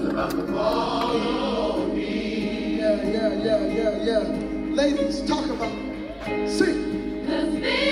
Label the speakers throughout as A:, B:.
A: Yeah, yeah, yeah, yeah, yeah. Ladies, talk about it. Sing.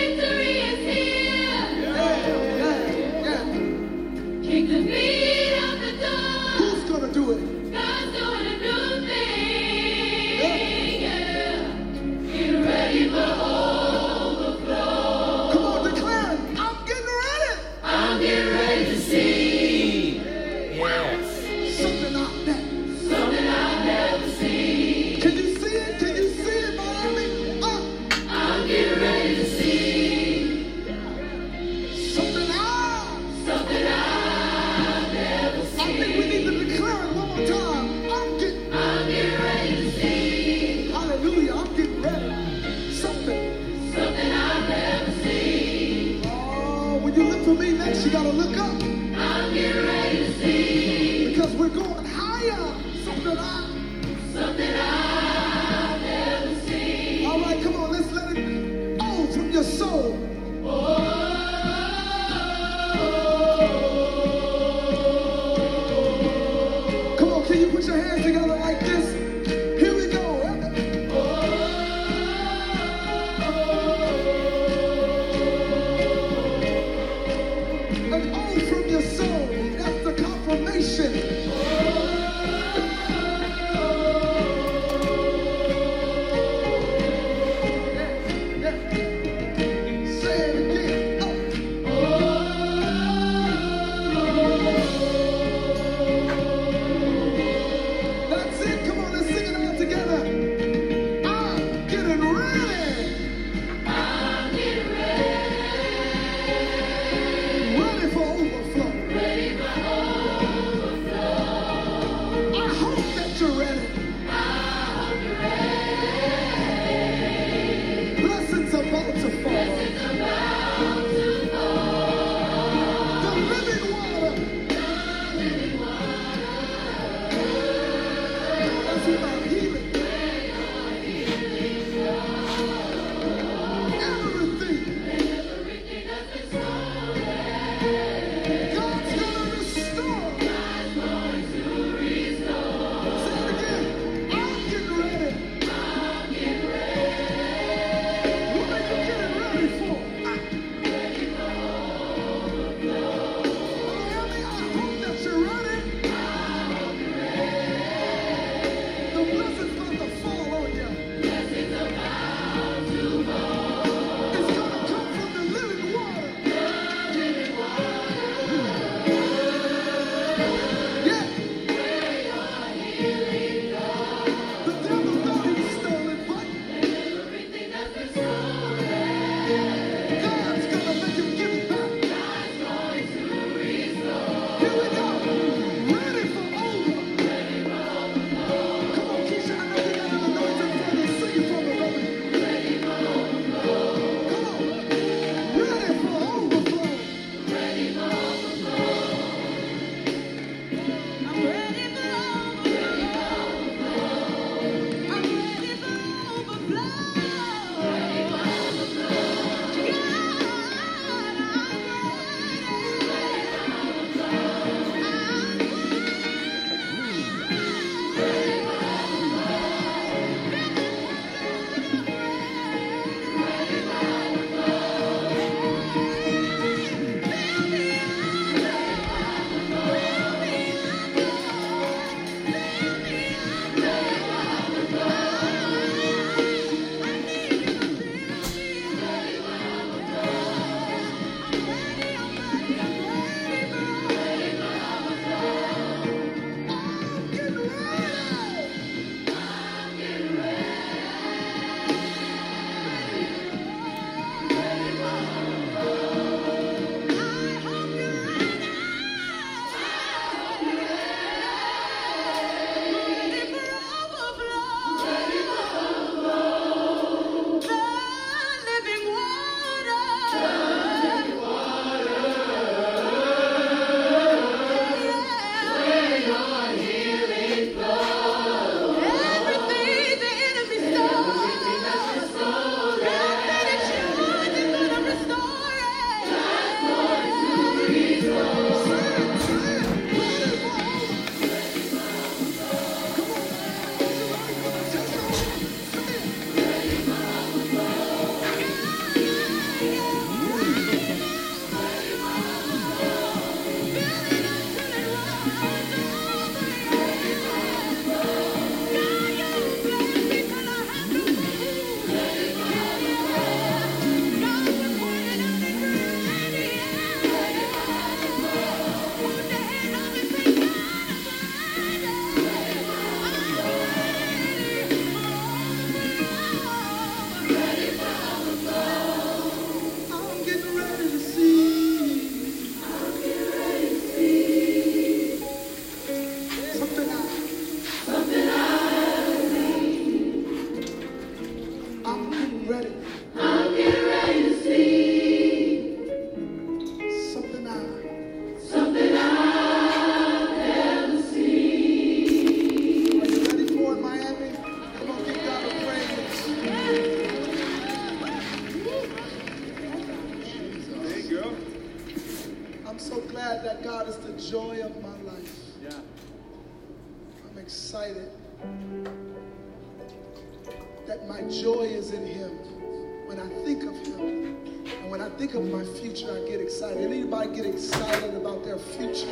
A: think of my future, I get excited. Anybody get excited about their future?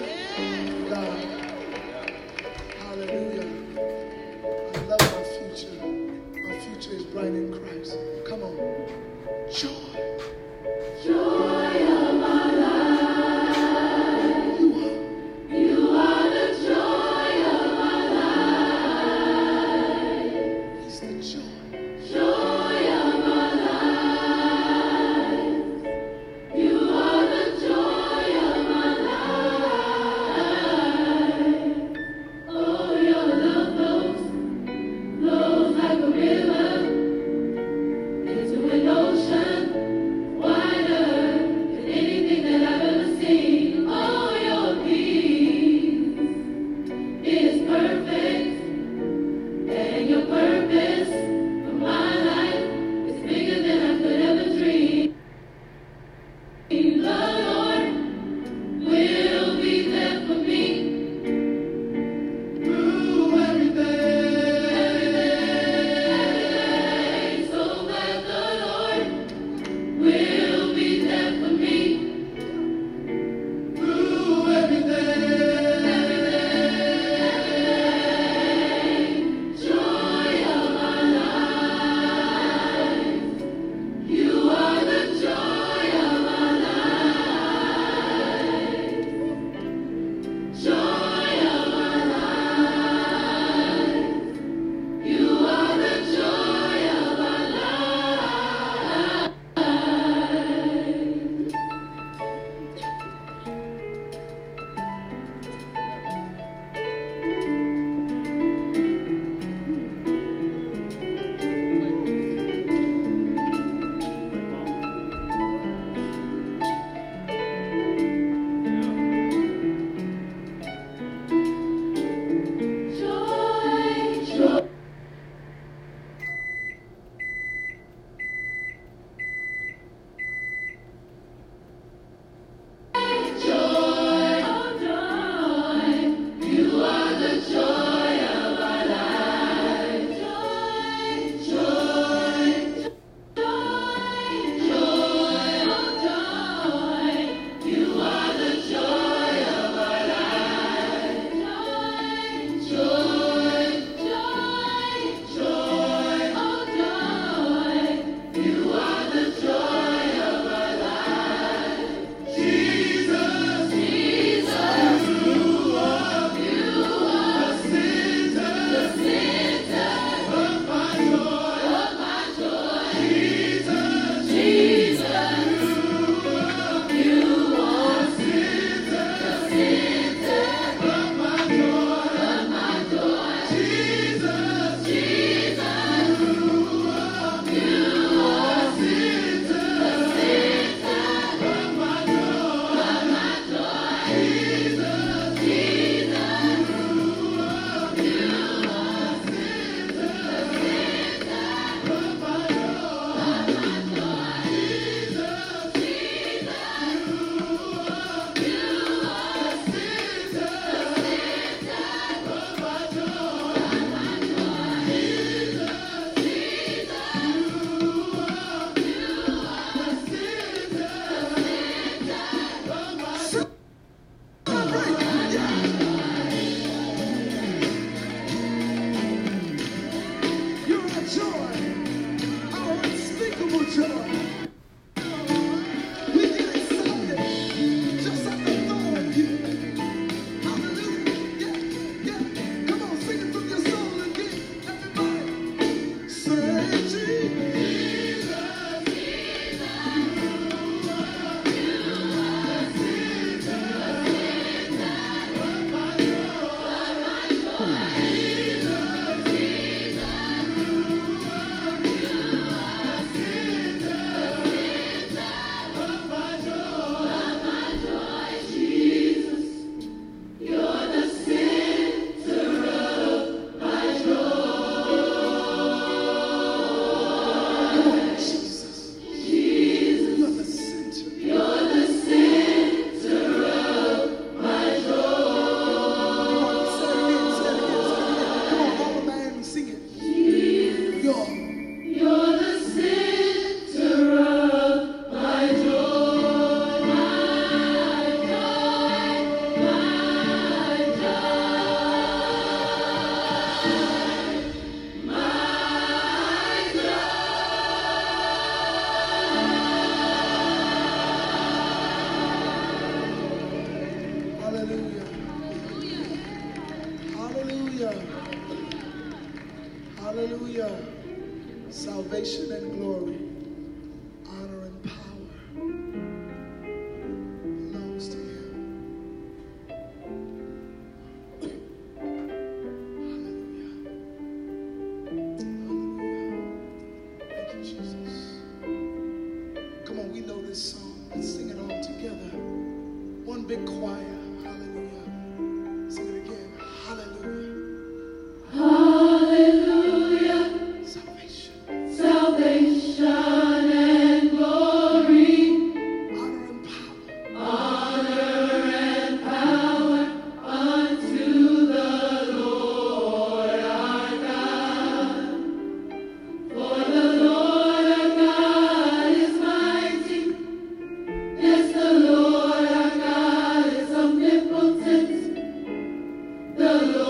A: God. Hallelujah. I love my future. My future is bright in Christ. Come on. Joy. salvation and glory.
B: Gloria.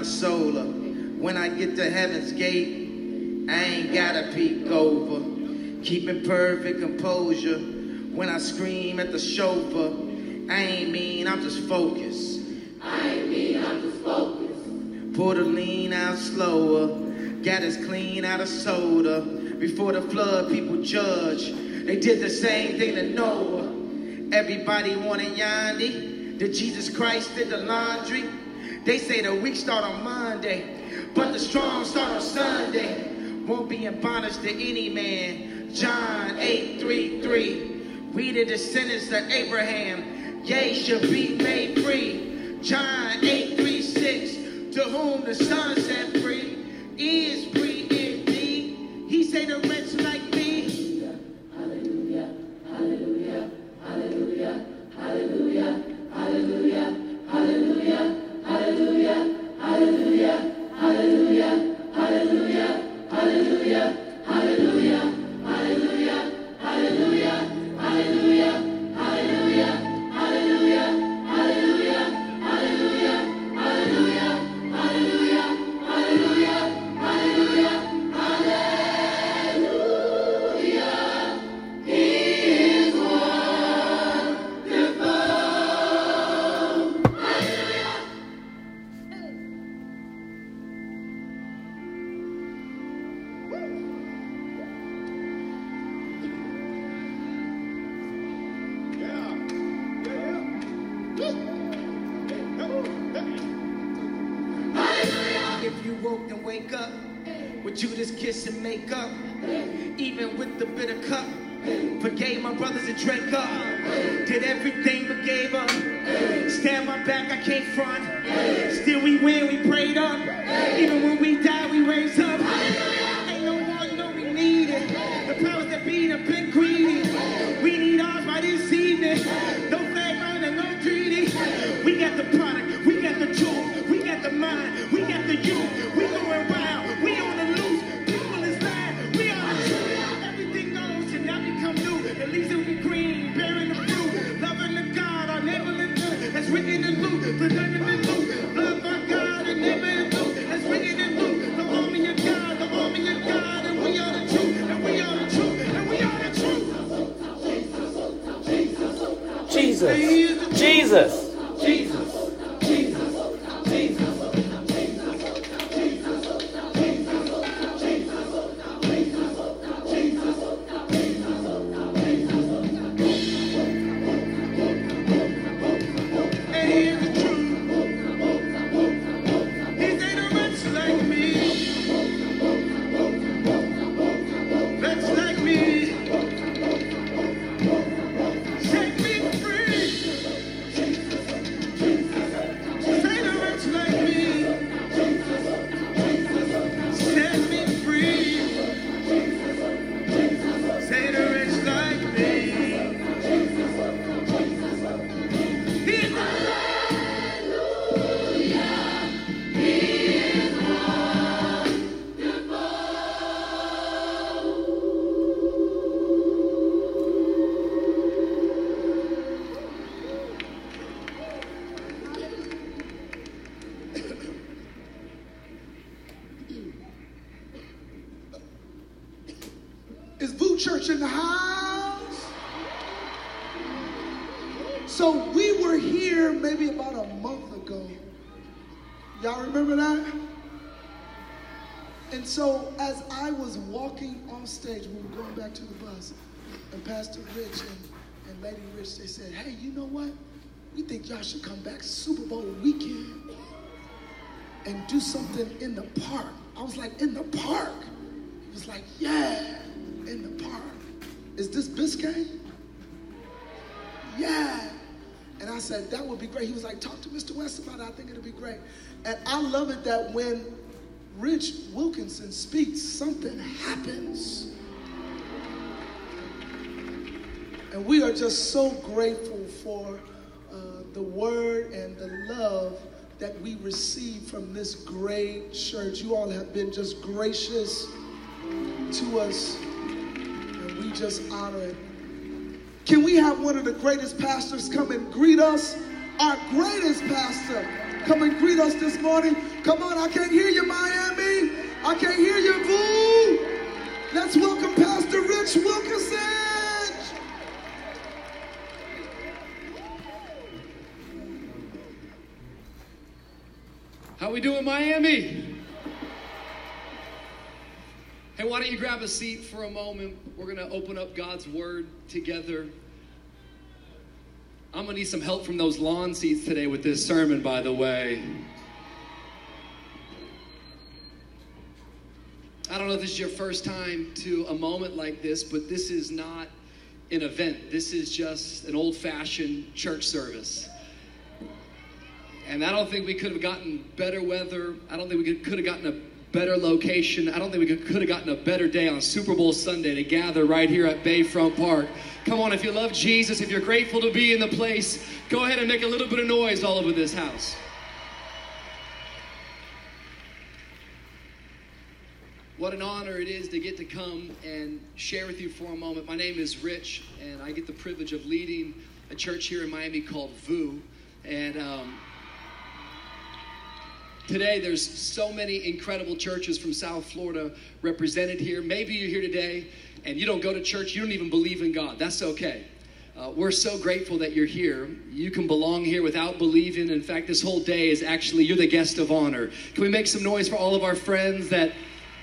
B: consoler. When I get to heaven's gate, I ain't gotta peek over. Keeping perfect composure. When I scream at the chauffeur, I ain't mean, I'm just focused.
C: I ain't mean, I'm just focused.
B: Pour the lean out slower. Got us clean out of soda. Before the flood, people judge. They did the same thing to Noah. Everybody wanted Yandhi. Did Jesus Christ did the laundry? They say the weak start on Monday, but the strong start on Sunday. Won't be in bondage to any man. John 8 3 3. We the descendants of Abraham, yea, shall be made free. John 8 3 6. To whom the Son set free is free. Wake up. With Judas kiss and make up. Even with the bitter cup. Forgave my brothers and drank up. Did everything but gave up. Stand my back, I can't front. Still we win, we prayed up. Even when we die, we raise up.
D: Jesus. Jesus.
A: So we were here maybe about a month ago. Y'all remember that? And so as I was walking on stage, we were going back to the bus, and Pastor Rich and, and Lady Rich, they said, hey, you know what? We think y'all should come back Super Bowl weekend and do something in the park. I was like, in the park? He was like, yeah, in the park. Is this Biscayne? Yeah. And I said, that would be great. He was like, talk to Mr. West about it. I think it'll be great. And I love it that when Rich Wilkerson speaks, something happens. And we are just so grateful for uh, the word and the love that we receive from this great church. You all have been just gracious to us, and we just honor it. Can we have one of the greatest pastors come and greet us? Our greatest pastor, come and greet us this morning. Come on, I can't hear you, Miami. I can't hear you, Boo. Let's welcome Pastor Rich Wilkerson.
E: How we doing, Miami? Hey, why don't you grab a seat for a moment? We're going to open up God's Word together. I'm going to need some help from those lawn seats today with this sermon, by the way. I don't know if this is your first time to a moment like this, but this is not an event. This is just an old fashioned church service. And I don't think we could have gotten better weather. I don't think we could, could have gotten a better location. I don't think we could, have gotten a better day on Super Bowl Sunday to gather right here at Bayfront Park. Come on, if you love Jesus, if you're grateful to be in the place, go ahead and make a little bit of noise all over this house. What an honor it is to get to come and share with you for a moment. My name is Rich, and I get the privilege of leading a church here in Miami called VOUS. And um, today, there's so many incredible churches from South Florida represented here. Maybe you're here today and you don't go to church, you don't even believe in God. That's okay. Uh, we're so grateful that you're here. You can belong here without believing. In fact, this whole day is actually, you're the guest of honor. Can we make some noise for all of our friends that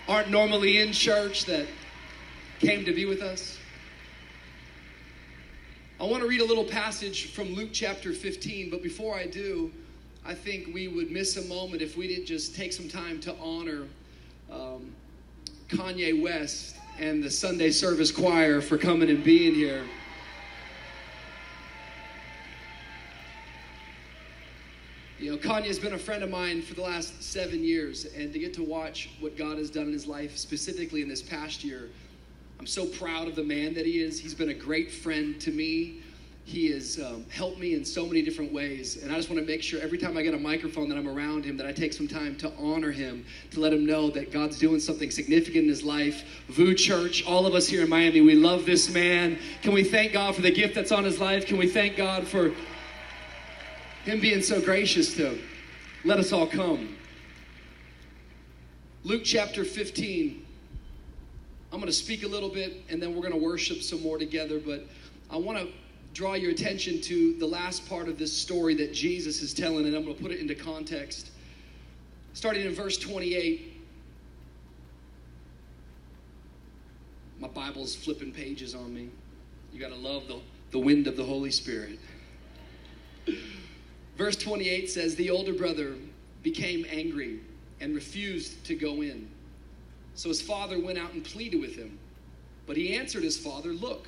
E: aren't normally in church that came to be with us? I want to read a little passage from Luke chapter 15, but before I do, I think we would miss a moment if we didn't just take some time to honor um, Kanye West and the Sunday service choir for coming and being here. You know, Kanye's been a friend of mine for the last seven years, and to get to watch what God has done in his life, specifically in this past year, I'm so proud of the man that he is. He's been a great friend to me. He has um, helped me in so many different ways, and I just want to make sure every time I get a microphone that I'm around him, that I take some time to honor him, to let him know that God's doing something significant in his life. VOUS Church, all of us here in Miami, we love this man. Can we thank God for the gift that's on his life? Can we thank God for him being so gracious to let us all come. Luke chapter 15. I'm going to speak a little bit and then we're going to worship some more together, but I want to draw your attention to the last part of this story that Jesus is telling, and I'm going to put it into context. Starting in verse 28. My Bible's flipping pages on me. You got to love the, the wind of the Holy Spirit. Verse 28 says, The older brother became angry and refused to go in. So his father went out and pleaded with him. But he answered his father, Look,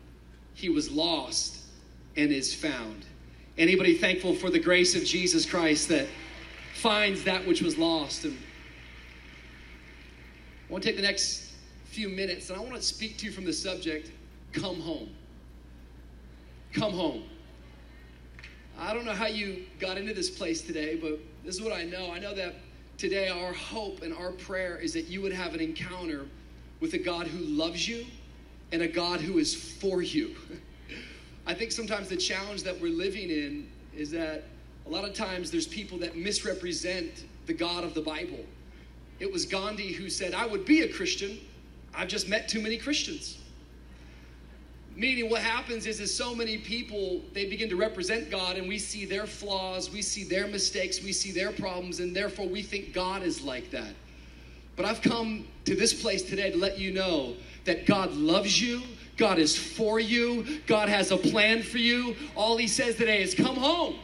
E: He was lost and is found. Anybody thankful for the grace of Jesus Christ that finds that which was lost? And I want to take the next few minutes and I want to speak to you from the subject come home. Come home. I don't know how you got into this place today, but this is what I know. I know that today our hope and our prayer is that you would have an encounter with a God who loves you and a God who is for you. I think sometimes the challenge that we're living in is that a lot of times there's people that misrepresent the God of the Bible. It was Gandhi who said, I would be a Christian, I've just met too many Christians. Meaning, what happens is, is so many people they begin to represent God, and we see their flaws, we see their mistakes, we see their problems, and therefore we think God is like that. But I've come to this place today to let you know that God loves you, God is for you, God has a plan for you. All He says today is, "Come home."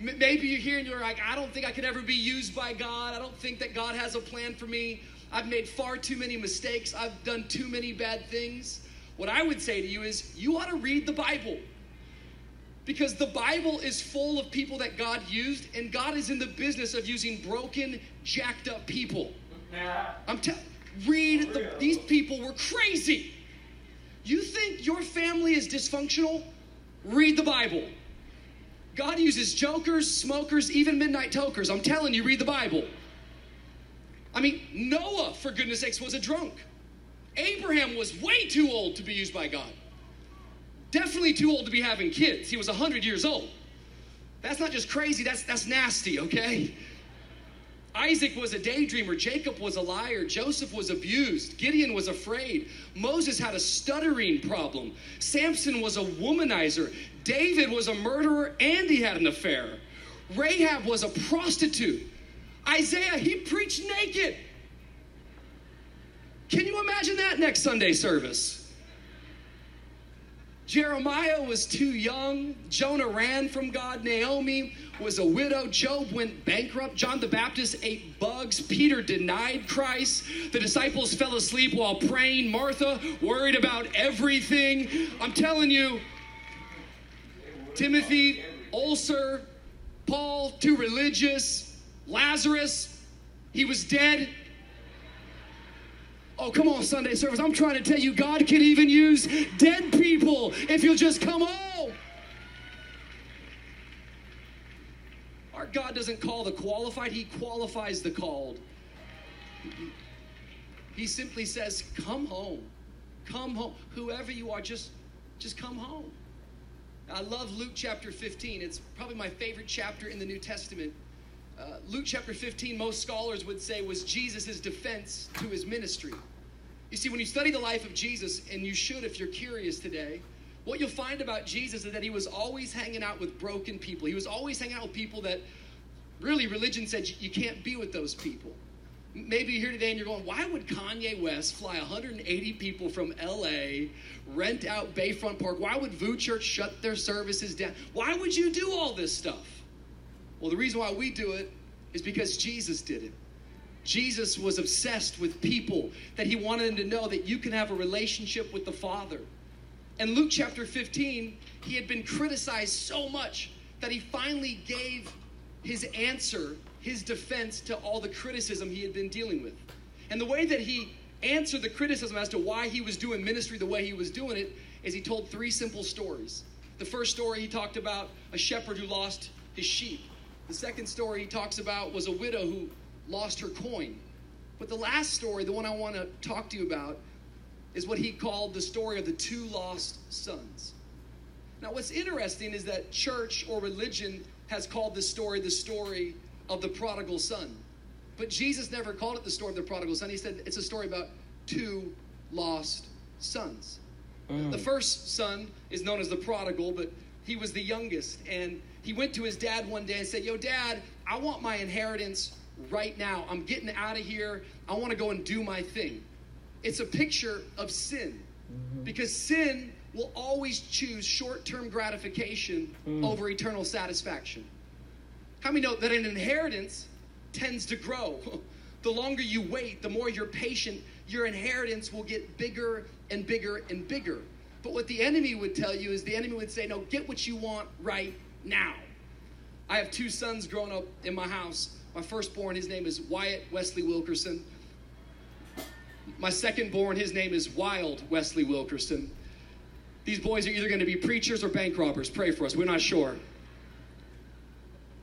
E: Maybe you're here and you're like, I don't think I could ever be used by God. I don't think that God has a plan for me. I've made far too many mistakes. I've done too many bad things. What I would say to you is, you ought to read the Bible. Because the Bible is full of people that God used, and God is in the business of using broken, jacked up people. I'm telling read the, these people were crazy. You think your family is dysfunctional? Read the Bible. God uses jokers, smokers, even midnight tokers. I'm telling you, read the Bible. I mean, Noah, for goodness sakes, was a drunk. Abraham was way too old to be used by God. Definitely too old to be having kids. He was 100 years old. That's not just crazy, that's, that's nasty, okay? Isaac was a daydreamer. Jacob was a liar. Joseph was abused. Gideon was afraid. Moses had a stuttering problem. Samson was a womanizer. David was a murderer and he had an affair. Rahab was a prostitute. Isaiah, he preached naked. Can you imagine that next Sunday service? Jeremiah was too young. Jonah ran from God. Naomi was a widow. Job went bankrupt. John the Baptist ate bugs. Peter denied Christ. The disciples fell asleep while praying. Martha worried about everything. I'm telling you, Timothy, ulcer. Paul, too religious. Lazarus, he was dead. Oh, come on, Sunday service. I'm trying to tell you, God can even use dead people if you'll just come home. Our God doesn't call the qualified, He qualifies the called. He simply says, Come home. Come home. Whoever you are, just, just come home. I love Luke chapter 15. It's probably my favorite chapter in the New Testament. Uh, Luke chapter 15, most scholars would say, was Jesus' defense to his ministry. You see, when you study the life of Jesus, and you should if you're curious today, what you'll find about Jesus is that he was always hanging out with broken people. He was always hanging out with people that really religion said you- can't be with those people. Maybe you're here today and you're going, why would Kanye West fly 180 people from LA, rent out Bayfront Park? Why would VOUS Church shut their services down? Why would you do all this stuff? Well, the reason why we do it is because Jesus did it. Jesus was obsessed with people, that he wanted them to know that you can have a relationship with the Father. In Luke chapter 15, he had been criticized so much that he finally gave his answer, his defense to all the criticism he had been dealing with. And the way that he answered the criticism as to why he was doing ministry the way he was doing it is he told three simple stories. The first story he talked about a shepherd who lost his sheep. The second story he talks about was a widow who lost her coin. But the last story, the one I want to talk to you about, is what he called the story of the two lost sons. Now, what's interesting is that church or religion has called this story the story of the prodigal son. But Jesus never called it the story of the prodigal son. He said it's a story about two lost sons. The oh. first son is known as the prodigal, but he was the youngest. And he went to his dad one day and said, Yo, dad, I want my inheritance right now. I'm getting out of here. I want to go and do my thing. It's a picture of sin mm-hmm. because sin will always choose short term gratification mm. over eternal satisfaction. How many know that an inheritance tends to grow? The longer you wait, the more you're patient, your inheritance will get bigger and bigger and bigger. But what the enemy would tell you is the enemy would say, No, get what you want right now. I have two sons growing up in my house. My firstborn, his name is Wyatt Wesley Wilkerson. My secondborn, his name is Wilde Wesley Wilkerson. These boys are either going to be preachers or bank robbers. Pray for us. We're not sure.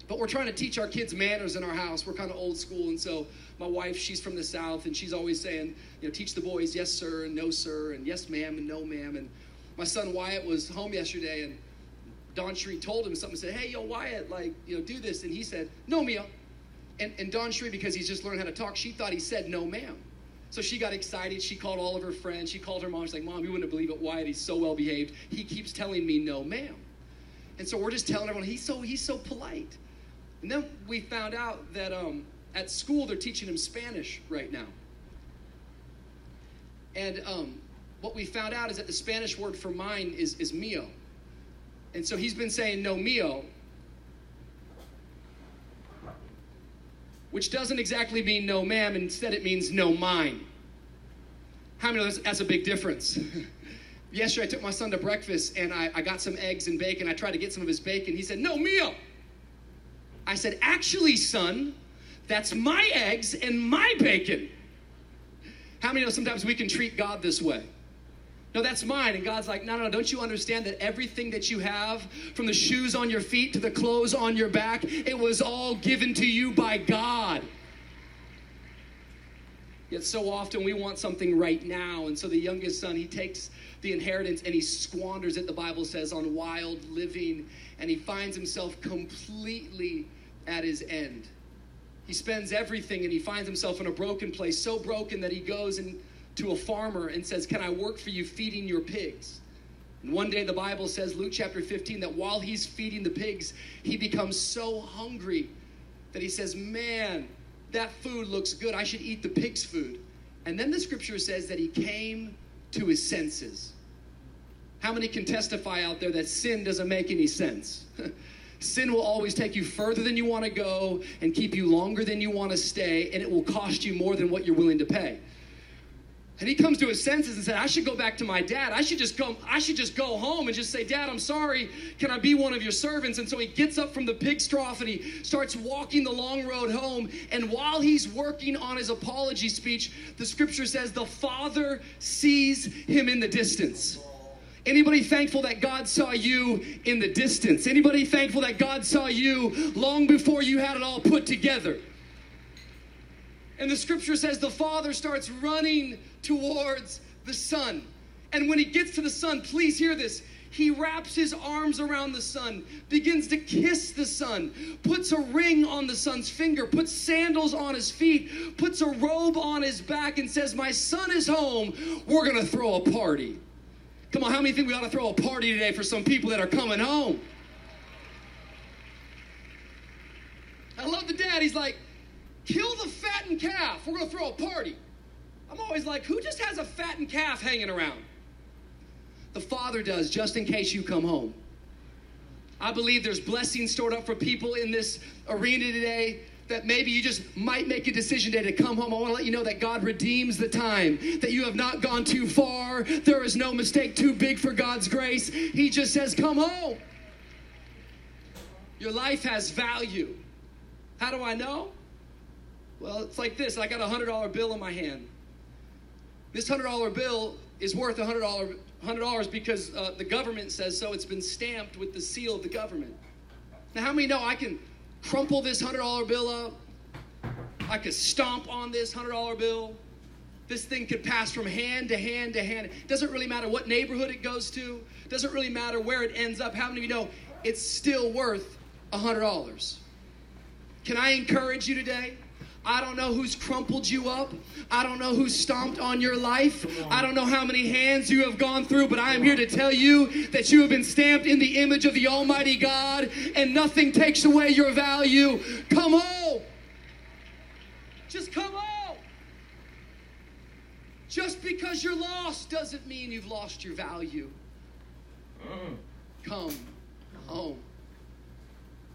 E: But we're trying to teach our kids manners in our house. We're kind of old school, and so my wife, she's from the south, and she's always saying, you know, teach the boys yes sir and no sir, and yes ma'am and no ma'am. And my son Wyatt was home yesterday, and DawnCheré told him something. Said, hey yo Wyatt, like you know, do this, and he said, no Mia. And and DawnCheré, because he's just learned how to talk, she thought he said no ma'am. So she got excited. She called all of her friends. She called her mom. She's like, Mom, you wouldn't believe it. Wyatt, he's so well behaved. He keeps telling me no, ma'am. And so we're just telling everyone he's so he's so polite. And then we found out that um, at school they're teaching him Spanish right now. And um, what we found out is that the Spanish word for mine is, is mio. And so he's been saying no mio, which doesn't exactly mean no ma'am, instead it means no mine. How many know that's, that's a big difference? Yesterday I took my son to breakfast and I, I got some eggs and bacon. I tried to get some of his bacon. He said, no meal. I said, actually, son, that's my eggs and my bacon. How many know sometimes we can treat God this way? No, that's mine. And God's like, no, no, no, don't you understand that everything that you have, from the shoes on your feet to the clothes on your back, it was all given to you by God. Yet so often we want something right now. And so the youngest son, he takes the inheritance and he squanders it, the Bible says, on wild living. And he finds himself completely at his end. He spends everything and he finds himself in a broken place, so broken that he goes and to a farmer and says, Can I work for you feeding your pigs? And one day the Bible says, Luke chapter 15, that while he's feeding the pigs, he becomes so hungry that he says, Man, that food looks good. I should eat the pig's food. And then the scripture says that he came to his senses. How many can testify out there that sin doesn't make any sense? sin will always take you further than you want to go and keep you longer than you want to stay, and it will cost you more than what you're willing to pay. And he comes to his senses and said, I should go back to my dad. I should just go, I should just go home and just say, Dad, I'm sorry. Can I be one of your servants? And so he gets up from the pig trough and he starts walking the long road home. And while he's working on his apology speech, the scripture says the father sees him in the distance. Anybody thankful that God saw you in the distance? Anybody thankful that God saw you long before you had it all put together? And the scripture says the father starts running towards the son. And when he gets to the son, please hear this. He wraps his arms around the son, begins to kiss the son, puts a ring on the son's finger, puts sandals on his feet, puts a robe on his back, and says, My son is home. We're going to throw a party. Come on, how many think we ought to throw a party today for some people that are coming home? I love the dad. He's like, kill the fattened calf. We're going to throw a party. I'm always like, who just has a fattened calf hanging around? The father does, just in case you come home. I believe there's blessings stored up for people in this arena today that maybe you just might make a decision today to come home. I want to let you know that God redeems the time, that you have not gone too far. There is no mistake too big for God's grace. He just says, come home. Your life has value. How do I know? Well, it's like this I got a $100 bill in my hand. This $100 bill is worth $100, $100 because uh, the government says so. It's been stamped with the seal of the government. Now, how many know I can crumple this $100 bill up? I could stomp on this $100 bill. This thing could pass from hand to hand to hand. It doesn't really matter what neighborhood it goes to. Doesn't really matter where it ends up. How many of you know it's still worth $100? Can I encourage you today? I don't know who's crumpled you up. I don't know who's stomped on your life. I don't know how many hands you have gone through, but I am here to tell you that you have been stamped in the image of the Almighty God, and nothing takes away your value. Come on. Just come on. Just because you're lost doesn't mean you've lost your value. Come home.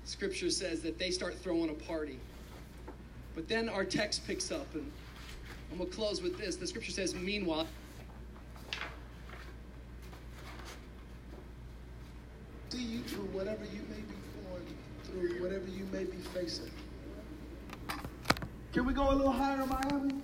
E: Scripture says that they start throwing a party. But then our text picks up, and I'm going to close with this. The scripture says, Meanwhile,
A: See you through whatever you may be going through, whatever you may be facing. Can we go a little higher, Miami?